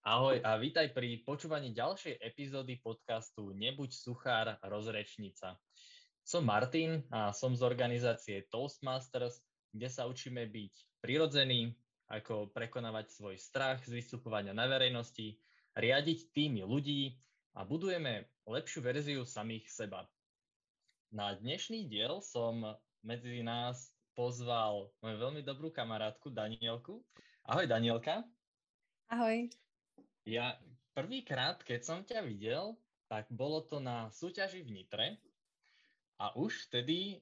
Ahoj a vítaj pri počúvaní ďalšej epizódy podcastu Nebuď suchár, rozrečnica. Som Martin a som z organizácie Toastmasters, kde sa učíme byť prirodzený, ako prekonávať svoj strach z vystupovania na verejnosti, riadiť týmy ľudí a budujeme lepšiu verziu samých seba. Na dnešný diel som medzi nás pozval moju veľmi dobrú kamarátku Danielku. Ahoj Danielka. Ahoj. Ja prvýkrát, keď som ťa videl, tak bolo to na súťaži v Nitre a už vtedy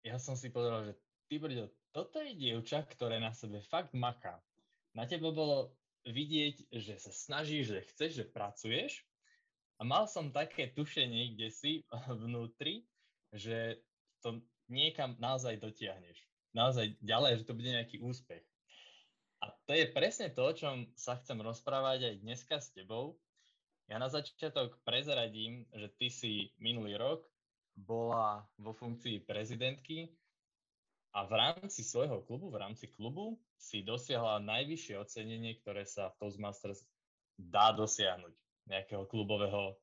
ja som si povedal, že ty brďo, toto je dievča, ktoré na sebe fakt maká. Na tebe bolo vidieť, že sa snažíš, že chceš, že pracuješ a mal som také tušenie, kde si vnútri, že to niekam naozaj dotiahneš. Naozaj ďalej, že to bude nejaký úspech. A to je presne to, o čom sa chcem rozprávať aj dneska s tebou. Ja na začiatok prezradím, že ty si minulý rok bola vo funkcii prezidentky a v rámci svojho klubu, v rámci klubu si dosiahla najvyššie ocenenie, ktoré sa v Toastmasters dá dosiahnuť nejakého klubového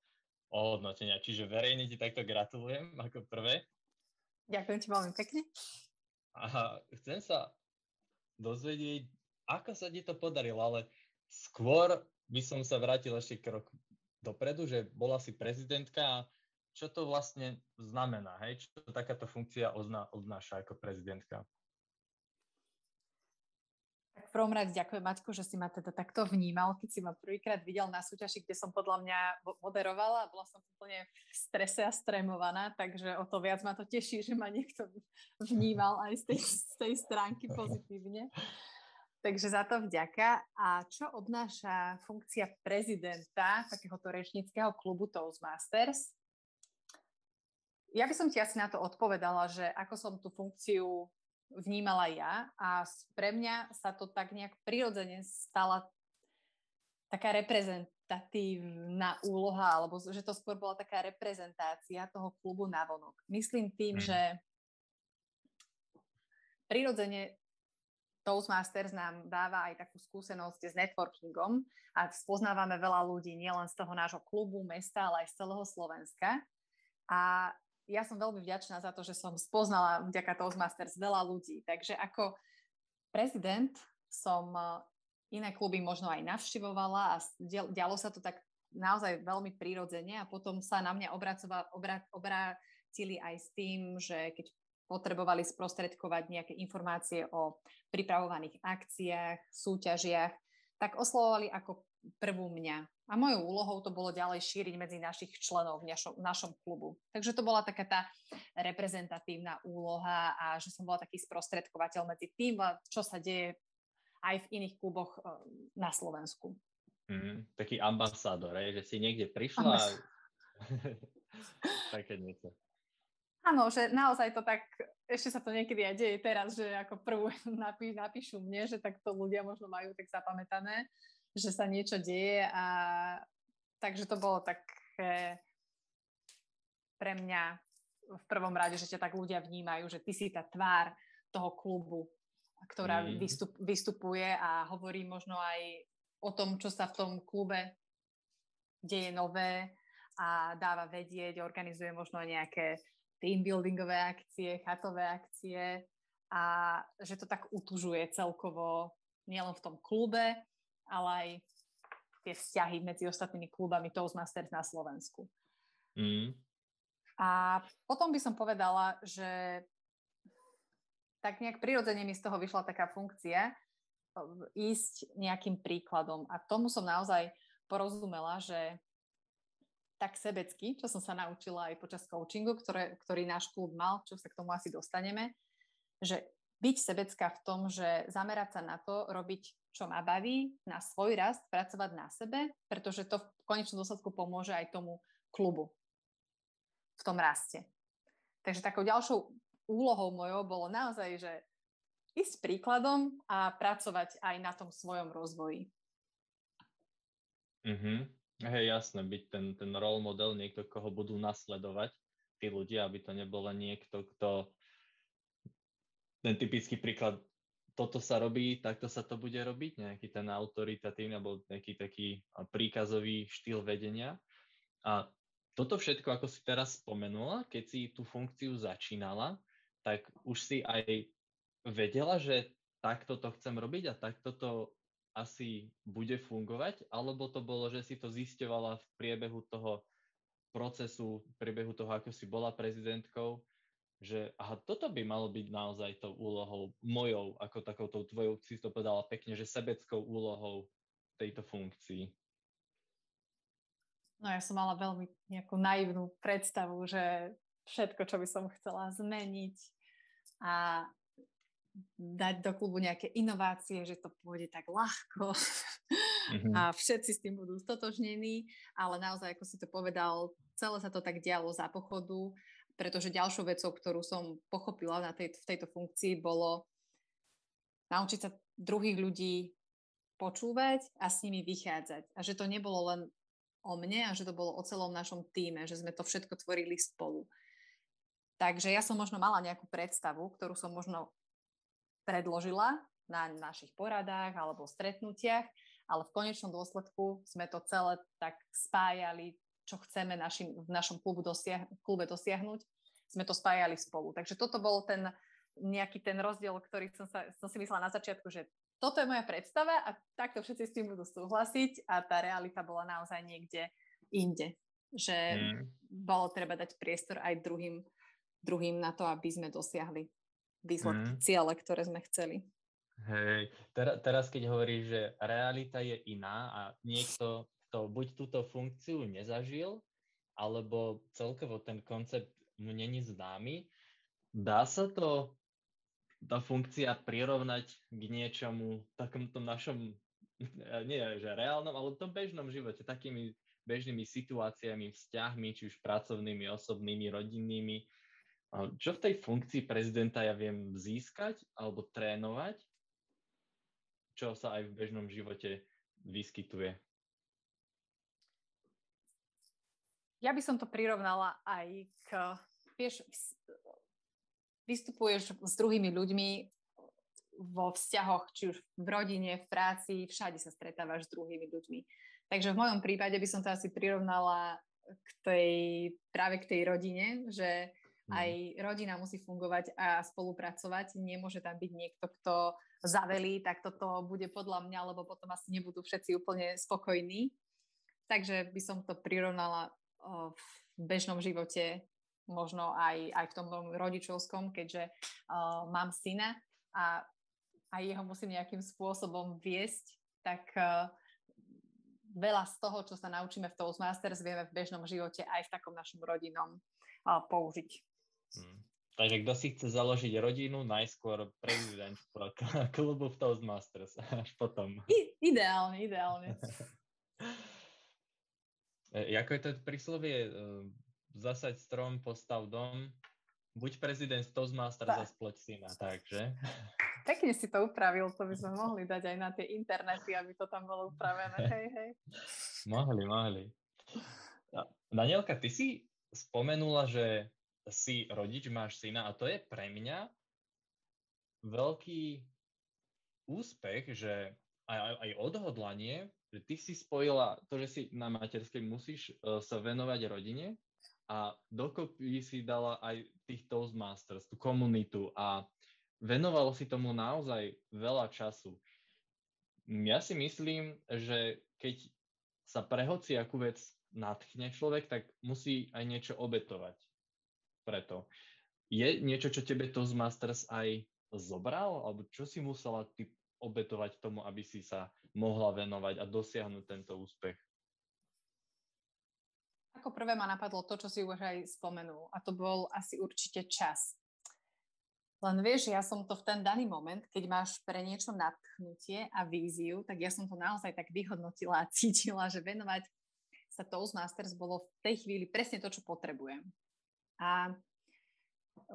ohodnotenia. Čiže verejne ti takto gratulujem ako prvé. Ďakujem ti veľmi pekne. A chcem sa dozvedieť, ako sa ti to podarilo, ale skôr by som sa vrátil ešte krok dopredu, že bola si prezidentka a čo to vlastne znamená, hej? Čo to takáto funkcia ozna, odnáša ako prezidentka? Tak v prvom rade ďakujem, Maťko, že si ma teda takto vnímal, keď si ma prvýkrát videl na súťaži, kde som podľa mňa moderovala a bola som úplne v strese a stremovaná, takže o to viac ma to teší, že ma niekto vnímal aj z tej, z tej stránky pozitívne. Takže za to vďaka. A čo obnáša funkcia prezidenta takéhoto rečníckého klubu Toastmasters? Ja by som ti asi na to odpovedala, že ako som tú funkciu vnímala ja a pre mňa sa to tak nejak prirodzene stala taká reprezentatívna úloha, alebo že to skôr bola taká reprezentácia toho klubu na vonok. Myslím tým, mm. že prirodzene Toastmasters nám dáva aj takú skúsenosť s networkingom a spoznávame veľa ľudí nielen z toho nášho klubu, mesta, ale aj z celého Slovenska. A ja som veľmi vďačná za to, že som spoznala vďaka Toastmasters veľa ľudí. Takže ako prezident som e, iné kluby možno aj navštivovala a dialo sa to tak naozaj veľmi prirodzene a potom sa na mňa obrátili aj s tým, že keď potrebovali sprostredkovať nejaké informácie o pripravovaných akciách, súťažiach, tak oslovovali ako prvú mňa. A mojou úlohou to bolo ďalej šíriť medzi našich členov v našom, našom klubu. Takže to bola taká tá reprezentatívna úloha a že som bola taký sprostredkovateľ medzi tým, čo sa deje aj v iných kluboch eh, na Slovensku. Mm, taký ambasádor, že si niekde prišla. A... Také niečo. Áno, že naozaj to tak, ešte sa to niekedy aj deje teraz, že ako prvú napí, napíšu mne, že tak to ľudia možno majú tak zapamätané, že sa niečo deje a takže to bolo také pre mňa v prvom rade, že ťa tak ľudia vnímajú, že ty si tá tvár toho klubu, ktorá mm. vystup, vystupuje a hovorí možno aj o tom, čo sa v tom klube deje nové a dáva vedieť, organizuje možno nejaké team buildingové akcie, chatové akcie a že to tak utužuje celkovo nielen v tom klube, ale aj tie vzťahy medzi ostatnými klubami Toastmasters na Slovensku. Mm. A potom by som povedala, že tak nejak prirodzene mi z toho vyšla taká funkcia ísť nejakým príkladom. A tomu som naozaj porozumela, že tak sebecky, čo som sa naučila aj počas coachingu, ktoré, ktorý náš klub mal, čo sa k tomu asi dostaneme, že byť sebecká v tom, že zamerať sa na to, robiť, čo ma baví, na svoj rast, pracovať na sebe, pretože to v konečnom dôsledku pomôže aj tomu klubu v tom raste. Takže takou ďalšou úlohou mojou bolo naozaj, že ísť príkladom a pracovať aj na tom svojom rozvoji. Mm-hmm. Hej, jasné, byť ten, ten role model, niekto, koho budú nasledovať tí ľudia, aby to nebolo niekto, kto ten typický príklad toto sa robí, takto sa to bude robiť, nejaký ten autoritatívny alebo nejaký taký príkazový štýl vedenia. A toto všetko, ako si teraz spomenula, keď si tú funkciu začínala, tak už si aj vedela, že takto to chcem robiť a takto to asi bude fungovať, alebo to bolo, že si to zisťovala v priebehu toho procesu, v priebehu toho, ako si bola prezidentkou že aha, toto by malo byť naozaj tou úlohou mojou, ako takouto tvojou, si to povedala pekne, že sebeckou úlohou tejto funkcii. No ja som mala veľmi nejakú naivnú predstavu, že všetko, čo by som chcela zmeniť a dať do klubu nejaké inovácie, že to pôjde tak ľahko mm-hmm. a všetci s tým budú stotožnení, ale naozaj, ako si to povedal, celé sa to tak dialo za pochodu pretože ďalšou vecou, ktorú som pochopila na tej, v tejto funkcii, bolo naučiť sa druhých ľudí počúvať a s nimi vychádzať. A že to nebolo len o mne a že to bolo o celom našom týme, že sme to všetko tvorili spolu. Takže ja som možno mala nejakú predstavu, ktorú som možno predložila na našich poradách alebo stretnutiach, ale v konečnom dôsledku sme to celé tak spájali čo chceme našim, v našom klubu dosiah- klube dosiahnuť, sme to spájali spolu. Takže toto bol ten nejaký ten rozdiel, ktorý som, sa, som si myslela na začiatku, že toto je moja predstava a takto všetci s tým budú súhlasiť a tá realita bola naozaj niekde inde. Že mm. bolo treba dať priestor aj druhým, druhým na to, aby sme dosiahli výsledky, mm. ciele, ktoré sme chceli. Hej, teraz, teraz keď hovoríš, že realita je iná a niekto to buď túto funkciu nezažil, alebo celkovo ten koncept mu není známy. Dá sa to, tá funkcia prirovnať k niečomu takomto našom, nie že reálnom, ale tom bežnom živote, takými bežnými situáciami, vzťahmi, či už pracovnými, osobnými, rodinnými. Čo v tej funkcii prezidenta ja viem získať alebo trénovať, čo sa aj v bežnom živote vyskytuje? Ja by som to prirovnala aj k, vieš, vystupuješ s druhými ľuďmi vo vzťahoch, či už v rodine, v práci, všade sa stretávaš s druhými ľuďmi. Takže v mojom prípade by som to asi prirovnala k tej, práve k tej rodine, že. Aj rodina musí fungovať a spolupracovať. Nemôže tam byť niekto, kto zavelí, tak toto bude podľa mňa, lebo potom asi nebudú všetci úplne spokojní. Takže by som to prirovnala v bežnom živote, možno aj, aj v tom rodičovskom, keďže uh, mám syna a aj jeho musím nejakým spôsobom viesť, tak uh, veľa z toho, čo sa naučíme v Toastmasters, vieme v bežnom živote aj v takom našom rodinom uh, použiť. Hmm. Takže kto si chce založiť rodinu, najskôr prezident klubu v Toastmasters, až potom. I, ideálne, ideálne. E, ako je to príslovie, e, zasaď strom, postav dom, buď prezident Toastmaster za sploť syna, takže. Pekne si to upravil, to by sme mohli dať aj na tie internety, aby to tam bolo upravené, hej, hej. mohli, mohli. Danielka, ty si spomenula, že si rodič, máš syna a to je pre mňa veľký úspech, že aj, aj odhodlanie, že ty si spojila to, že si na materskej musíš uh, sa venovať rodine a dokopy si dala aj tých Toastmasters, tú komunitu a venovalo si tomu naozaj veľa času. Ja si myslím, že keď sa pre akú vec nadchne človek, tak musí aj niečo obetovať. Preto. Je niečo, čo tebe Toastmasters aj zobral? Alebo čo si musela ty obetovať tomu, aby si sa mohla venovať a dosiahnuť tento úspech? Ako prvé ma napadlo to, čo si už aj spomenul a to bol asi určite čas. Len vieš, ja som to v ten daný moment, keď máš pre niečo nadchnutie a víziu, tak ja som to naozaj tak vyhodnotila a cítila, že venovať sa Toastmasters bolo v tej chvíli presne to, čo potrebujem. A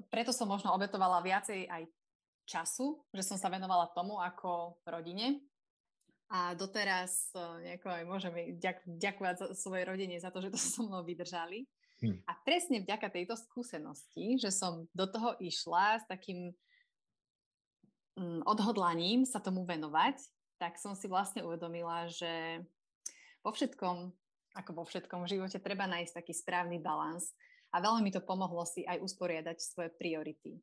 preto som možno obetovala viacej aj času, že som sa venovala tomu ako rodine. A doteraz e, nejako aj môžem ďak, ďakovať za, svojej rodine za to, že to so mnou vydržali. Hm. A presne vďaka tejto skúsenosti, že som do toho išla s takým mm, odhodlaním sa tomu venovať, tak som si vlastne uvedomila, že vo všetkom, ako vo všetkom v živote, treba nájsť taký správny balans a veľmi mi to pomohlo si aj usporiadať svoje priority.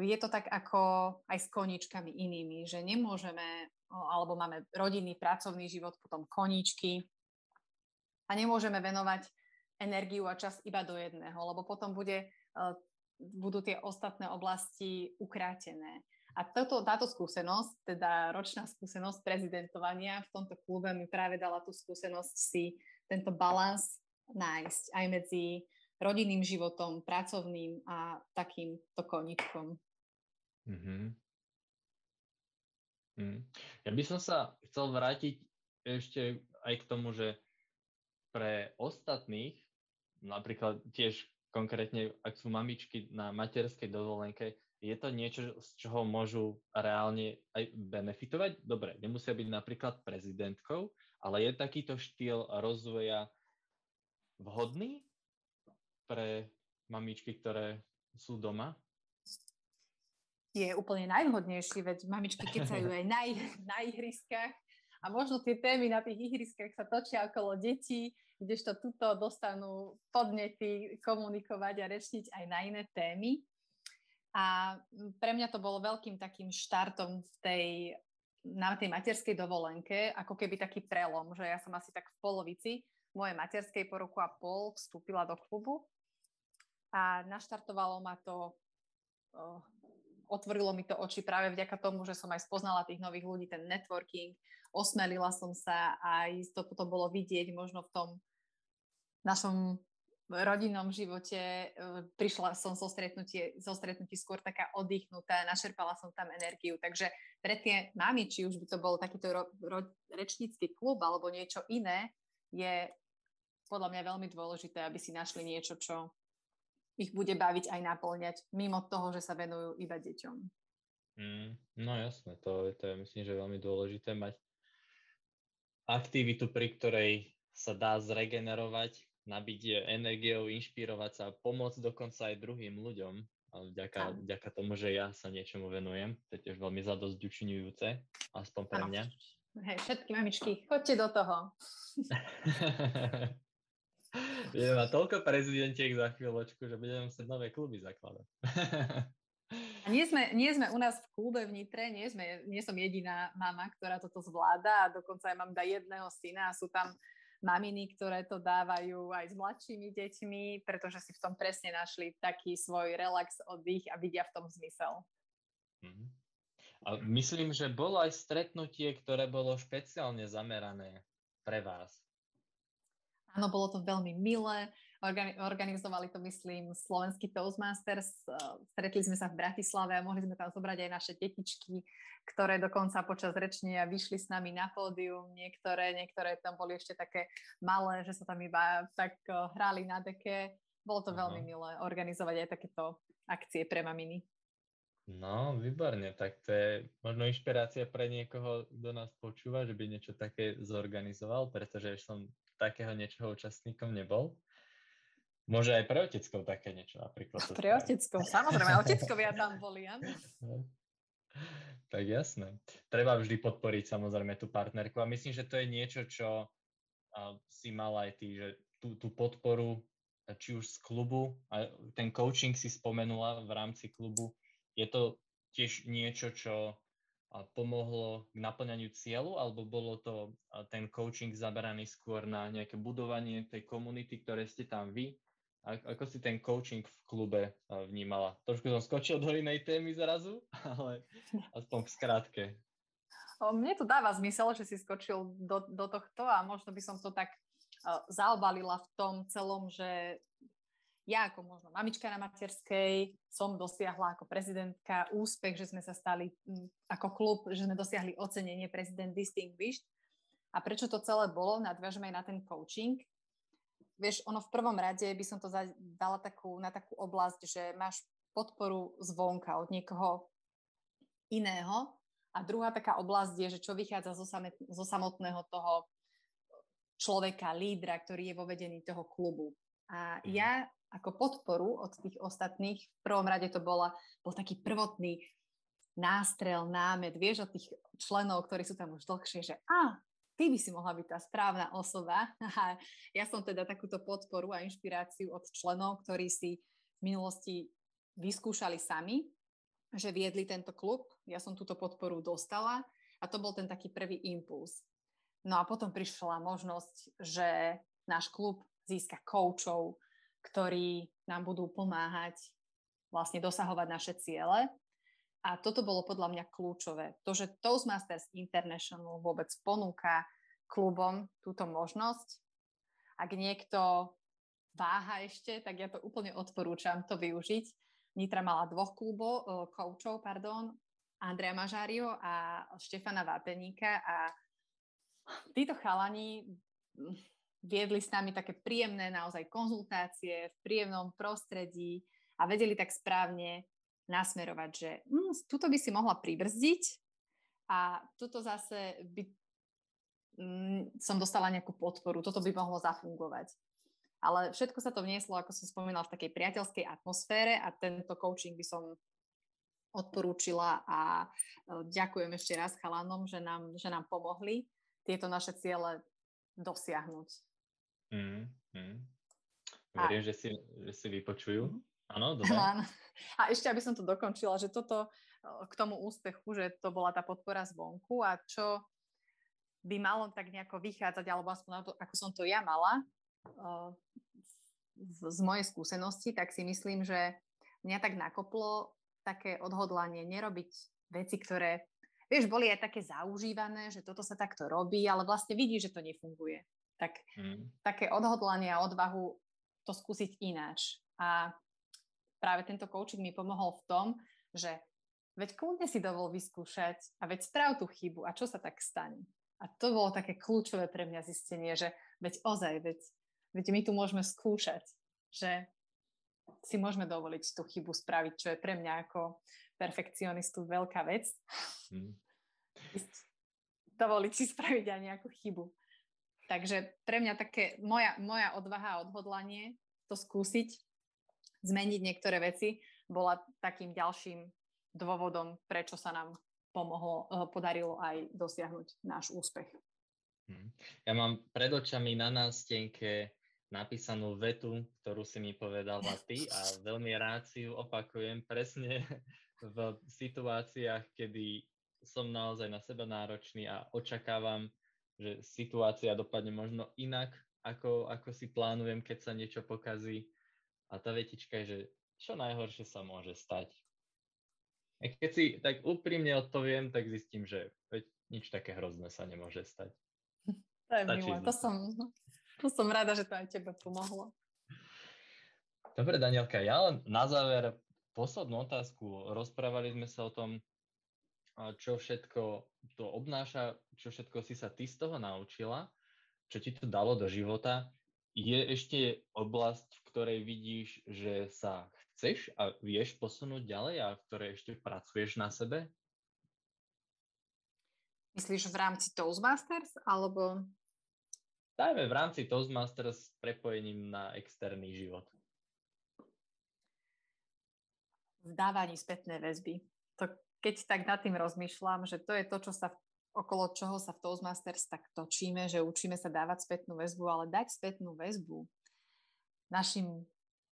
Je to tak ako aj s koníčkami inými, že nemôžeme, alebo máme rodinný, pracovný život, potom koníčky a nemôžeme venovať energiu a čas iba do jedného, lebo potom bude, e, budú tie ostatné oblasti ukrátené. A toto, táto skúsenosť, teda ročná skúsenosť prezidentovania v tomto klube mi práve dala tú skúsenosť si tento balans nájsť aj medzi rodinným životom, pracovným a takýmto koničkom. Mm-hmm. Mm. Ja by som sa chcel vrátiť ešte aj k tomu, že pre ostatných, napríklad tiež konkrétne, ak sú mamičky na materskej dovolenke, je to niečo, z čoho môžu reálne aj benefitovať? Dobre, nemusia byť napríklad prezidentkou, ale je takýto štýl rozvoja vhodný pre mamičky, ktoré sú doma? Je úplne najvhodnejší, veď mamičky kecajú aj na, na ihriskách a možno tie témy na tých ihriskách sa točia okolo detí, kdežto tuto dostanú podnety komunikovať a rečniť aj na iné témy. A pre mňa to bolo veľkým takým štartom v tej, na tej materskej dovolenke, ako keby taký prelom, že ja som asi tak v polovici mojej materskej po roku a pol vstúpila do klubu a naštartovalo ma to, otvorilo mi to oči práve vďaka tomu, že som aj spoznala tých nových ľudí, ten networking, osmelila som sa a to, to bolo vidieť možno v tom našom rodinnom živote e, prišla som zo, stretnutie, zo stretnutí skôr taká oddychnutá, našerpala som tam energiu. Takže pre tie mami, či už by to bol takýto ro, ro, rečnícky klub alebo niečo iné, je podľa mňa veľmi dôležité, aby si našli niečo, čo ich bude baviť aj naplňať, mimo toho, že sa venujú iba deťom. Mm, no jasné, to, to je myslím, že veľmi dôležité mať aktivitu, pri ktorej sa dá zregenerovať nabiť energiou, inšpirovať sa, pomôcť dokonca aj druhým ľuďom, vďaka, vďaka tomu, že ja sa niečomu venujem. To je tiež veľmi zadosť učinujúce, aspoň pre mňa. Hej, všetky mamičky, choďte do toho. Budeme mať toľko prezidentiek za chvíľočku, že budeme musieť nové kluby zakladať. A nie sme, nie sme u nás v klube v Nitre, nie, sme, nie som jediná mama, ktorá toto zvláda a dokonca aj mám da jedného syna a sú tam maminy, ktoré to dávajú aj s mladšími deťmi, pretože si v tom presne našli taký svoj relax, oddych a vidia v tom zmysel. Mm-hmm. A myslím, že bolo aj stretnutie, ktoré bolo špeciálne zamerané pre vás. Áno, bolo to veľmi milé. Organizovali to, myslím, slovenský Toastmasters. Stretli sme sa v Bratislave a mohli sme tam zobrať aj naše detičky, ktoré dokonca počas rečenia vyšli s nami na pódium. Niektoré, niektoré tam boli ešte také malé, že sa tam iba tak hrali na deke. Bolo to Aha. veľmi milé organizovať aj takéto akcie pre maminy. No, výborne, tak to je možno inšpirácia pre niekoho, kto nás počúva, že by niečo také zorganizoval, pretože som takého niečoho účastníkom nebol. Môže aj pre oteckov také niečo napríklad. Pre oteckov, samozrejme, oteckovia tam boli, áno. Tak jasné. Treba vždy podporiť samozrejme tú partnerku a myslím, že to je niečo, čo si mal aj ty, že tú, tú podporu či už z klubu, a ten coaching si spomenula v rámci klubu, je to tiež niečo, čo pomohlo k naplňaniu cieľu, alebo bolo to ten coaching zaberaný skôr na nejaké budovanie tej komunity, ktoré ste tam vy ako si ten coaching v klube vnímala? Trošku som skočil do inej témy zrazu, ale aspoň v skratke. Mne to dáva zmysel, že si skočil do, do tohto a možno by som to tak zaobalila v tom celom, že ja ako možno mamička na materskej som dosiahla ako prezidentka úspech, že sme sa stali ako klub, že sme dosiahli ocenenie prezident Distinguished. A prečo to celé bolo? Nadviažeme aj na ten coaching vieš, ono v prvom rade by som to dala takú, na takú oblasť, že máš podporu zvonka od niekoho iného a druhá taká oblasť je, že čo vychádza zo, samet, zo samotného toho človeka, lídra, ktorý je vo vedení toho klubu. A mhm. ja ako podporu od tých ostatných, v prvom rade to bola, bol taký prvotný nástrel, námet, vieš od tých členov, ktorí sú tam už dlhšie, že a, ty by si mohla byť tá správna osoba. A ja som teda takúto podporu a inšpiráciu od členov, ktorí si v minulosti vyskúšali sami, že viedli tento klub. Ja som túto podporu dostala a to bol ten taký prvý impuls. No a potom prišla možnosť, že náš klub získa koučov, ktorí nám budú pomáhať vlastne dosahovať naše ciele a toto bolo podľa mňa kľúčové. To, že Toastmasters International vôbec ponúka klubom túto možnosť. Ak niekto váha ešte, tak ja to úplne odporúčam to využiť. Nitra mala dvoch klubov, koučov, pardon, Andrea Mažário a Štefana Vápeníka a títo chalani viedli s nami také príjemné naozaj konzultácie v príjemnom prostredí a vedeli tak správne nasmerovať, že hm, tuto by si mohla pribrzdiť a tuto zase by hm, som dostala nejakú podporu, toto by mohlo zafungovať. Ale všetko sa to vnieslo, ako som spomínala, v takej priateľskej atmosfére a tento coaching by som odporúčila a e, ďakujem ešte raz chalanom, že nám, že nám pomohli tieto naše ciele dosiahnuť. Mm, mm. Verím, a... že, si, že si vypočujú. Áno, dobre. A ešte, aby som to dokončila, že toto k tomu úspechu, že to bola tá podpora zvonku a čo by malo tak nejako vychádzať, alebo aspoň to, ako som to ja mala z mojej skúsenosti, tak si myslím, že mňa tak nakoplo také odhodlanie nerobiť veci, ktoré, vieš, boli aj také zaužívané, že toto sa takto robí, ale vlastne vidí, že to nefunguje. Tak mm. také odhodlanie a odvahu to skúsiť ináč. A práve tento coaching mi pomohol v tom, že veď kľudne si dovol vyskúšať a veď sprav tú chybu a čo sa tak stane. A to bolo také kľúčové pre mňa zistenie, že veď ozaj, veď, veď my tu môžeme skúšať, že si môžeme dovoliť tú chybu spraviť, čo je pre mňa ako perfekcionistu veľká vec. Mm. Dovoliť si spraviť aj nejakú chybu. Takže pre mňa také, moja, moja odvaha a odhodlanie to skúsiť zmeniť niektoré veci, bola takým ďalším dôvodom, prečo sa nám pomohlo, eh, podarilo aj dosiahnuť náš úspech. Hm. Ja mám pred očami na nástenke napísanú vetu, ktorú si mi povedala ty a veľmi rád si ju opakujem presne v situáciách, kedy som naozaj na seba náročný a očakávam, že situácia dopadne možno inak, ako, ako si plánujem, keď sa niečo pokazí. A tá vetička je, že čo najhoršie sa môže stať. A keď si tak úprimne odpoviem, tak zistím, že nič také hrozné sa nemôže stať. To je milé, to som, to som rada, že to aj tebe pomohlo. Dobre, Danielka, ja len na záver poslednú otázku. Rozprávali sme sa o tom, čo všetko to obnáša, čo všetko si sa ty z toho naučila, čo ti to dalo do života. Je ešte oblasť, v ktorej vidíš, že sa chceš a vieš posunúť ďalej a v ktorej ešte pracuješ na sebe? Myslíš v rámci Toastmasters alebo? Dajme v rámci Toastmasters s prepojením na externý život. V dávaní spätnej väzby. To, keď tak nad tým rozmýšľam, že to je to, čo sa v okolo čoho sa v Toastmasters tak točíme, že učíme sa dávať spätnú väzbu, ale dať spätnú väzbu našim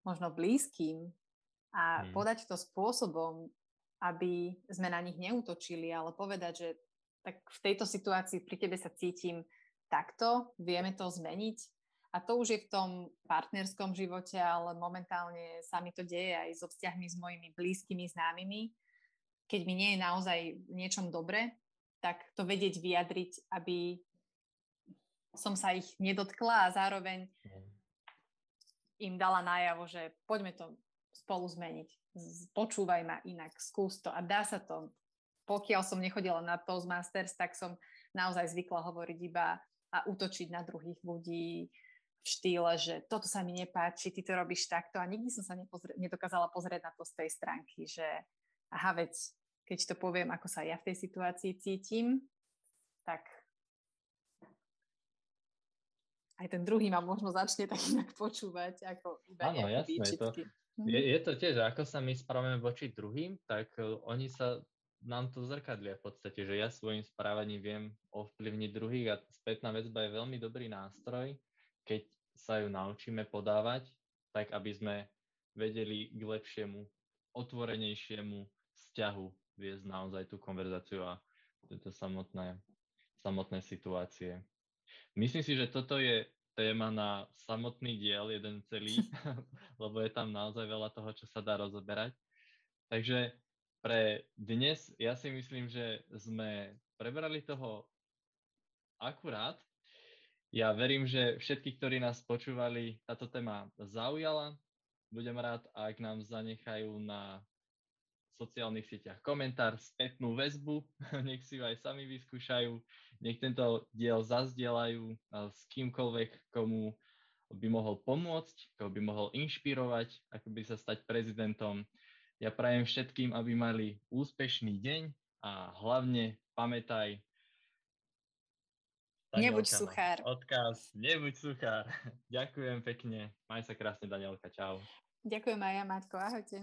možno blízkym a hmm. podať to spôsobom, aby sme na nich neutočili, ale povedať, že tak v tejto situácii pri tebe sa cítim takto, vieme to zmeniť. A to už je v tom partnerskom živote, ale momentálne sa mi to deje aj so vzťahmi s mojimi blízkymi známymi. Keď mi nie je naozaj v niečom dobre, tak to vedieť vyjadriť, aby som sa ich nedotkla a zároveň mhm. im dala najavo, že poďme to spolu zmeniť. Počúvaj ma inak, skús to a dá sa to. Pokiaľ som nechodila na Toastmasters, tak som naozaj zvykla hovoriť iba a útočiť na druhých ľudí v štýle, že toto sa mi nepáči, ty to robíš takto a nikdy som sa nepozre- nedokázala pozrieť na to z tej stránky, že aha, veď keď to poviem, ako sa ja v tej situácii cítim, tak aj ten druhý ma možno začne tak inak počúvať, ako iba Áno, jasné, to, je, je to tiež, ako sa my správame voči druhým, tak uh, oni sa nám to zrkadlia v podstate, že ja svojim správaním viem ovplyvniť druhých a spätná väzba je veľmi dobrý nástroj, keď sa ju naučíme podávať, tak aby sme vedeli k lepšiemu, otvorenejšiemu vzťahu viesť naozaj tú konverzáciu a tieto samotné, samotné situácie. Myslím si, že toto je téma na samotný diel, jeden celý, lebo je tam naozaj veľa toho, čo sa dá rozoberať. Takže pre dnes ja si myslím, že sme prebrali toho akurát. Ja verím, že všetky, ktorí nás počúvali, táto téma zaujala. Budem rád, ak nám zanechajú na sociálnych sieťach komentár, spätnú väzbu, nech si ju aj sami vyskúšajú, nech tento diel zazdielajú s kýmkoľvek, komu by mohol pomôcť, koho by mohol inšpirovať, ako by sa stať prezidentom ja prajem všetkým, aby mali úspešný deň a hlavne pamätaj, Danielka, nebuď suchár. Odkaz, nebuď suchár. Ďakujem pekne. Maj sa krásne, Danielka. Čau. Ďakujem aj ja, Matko. Ahojte.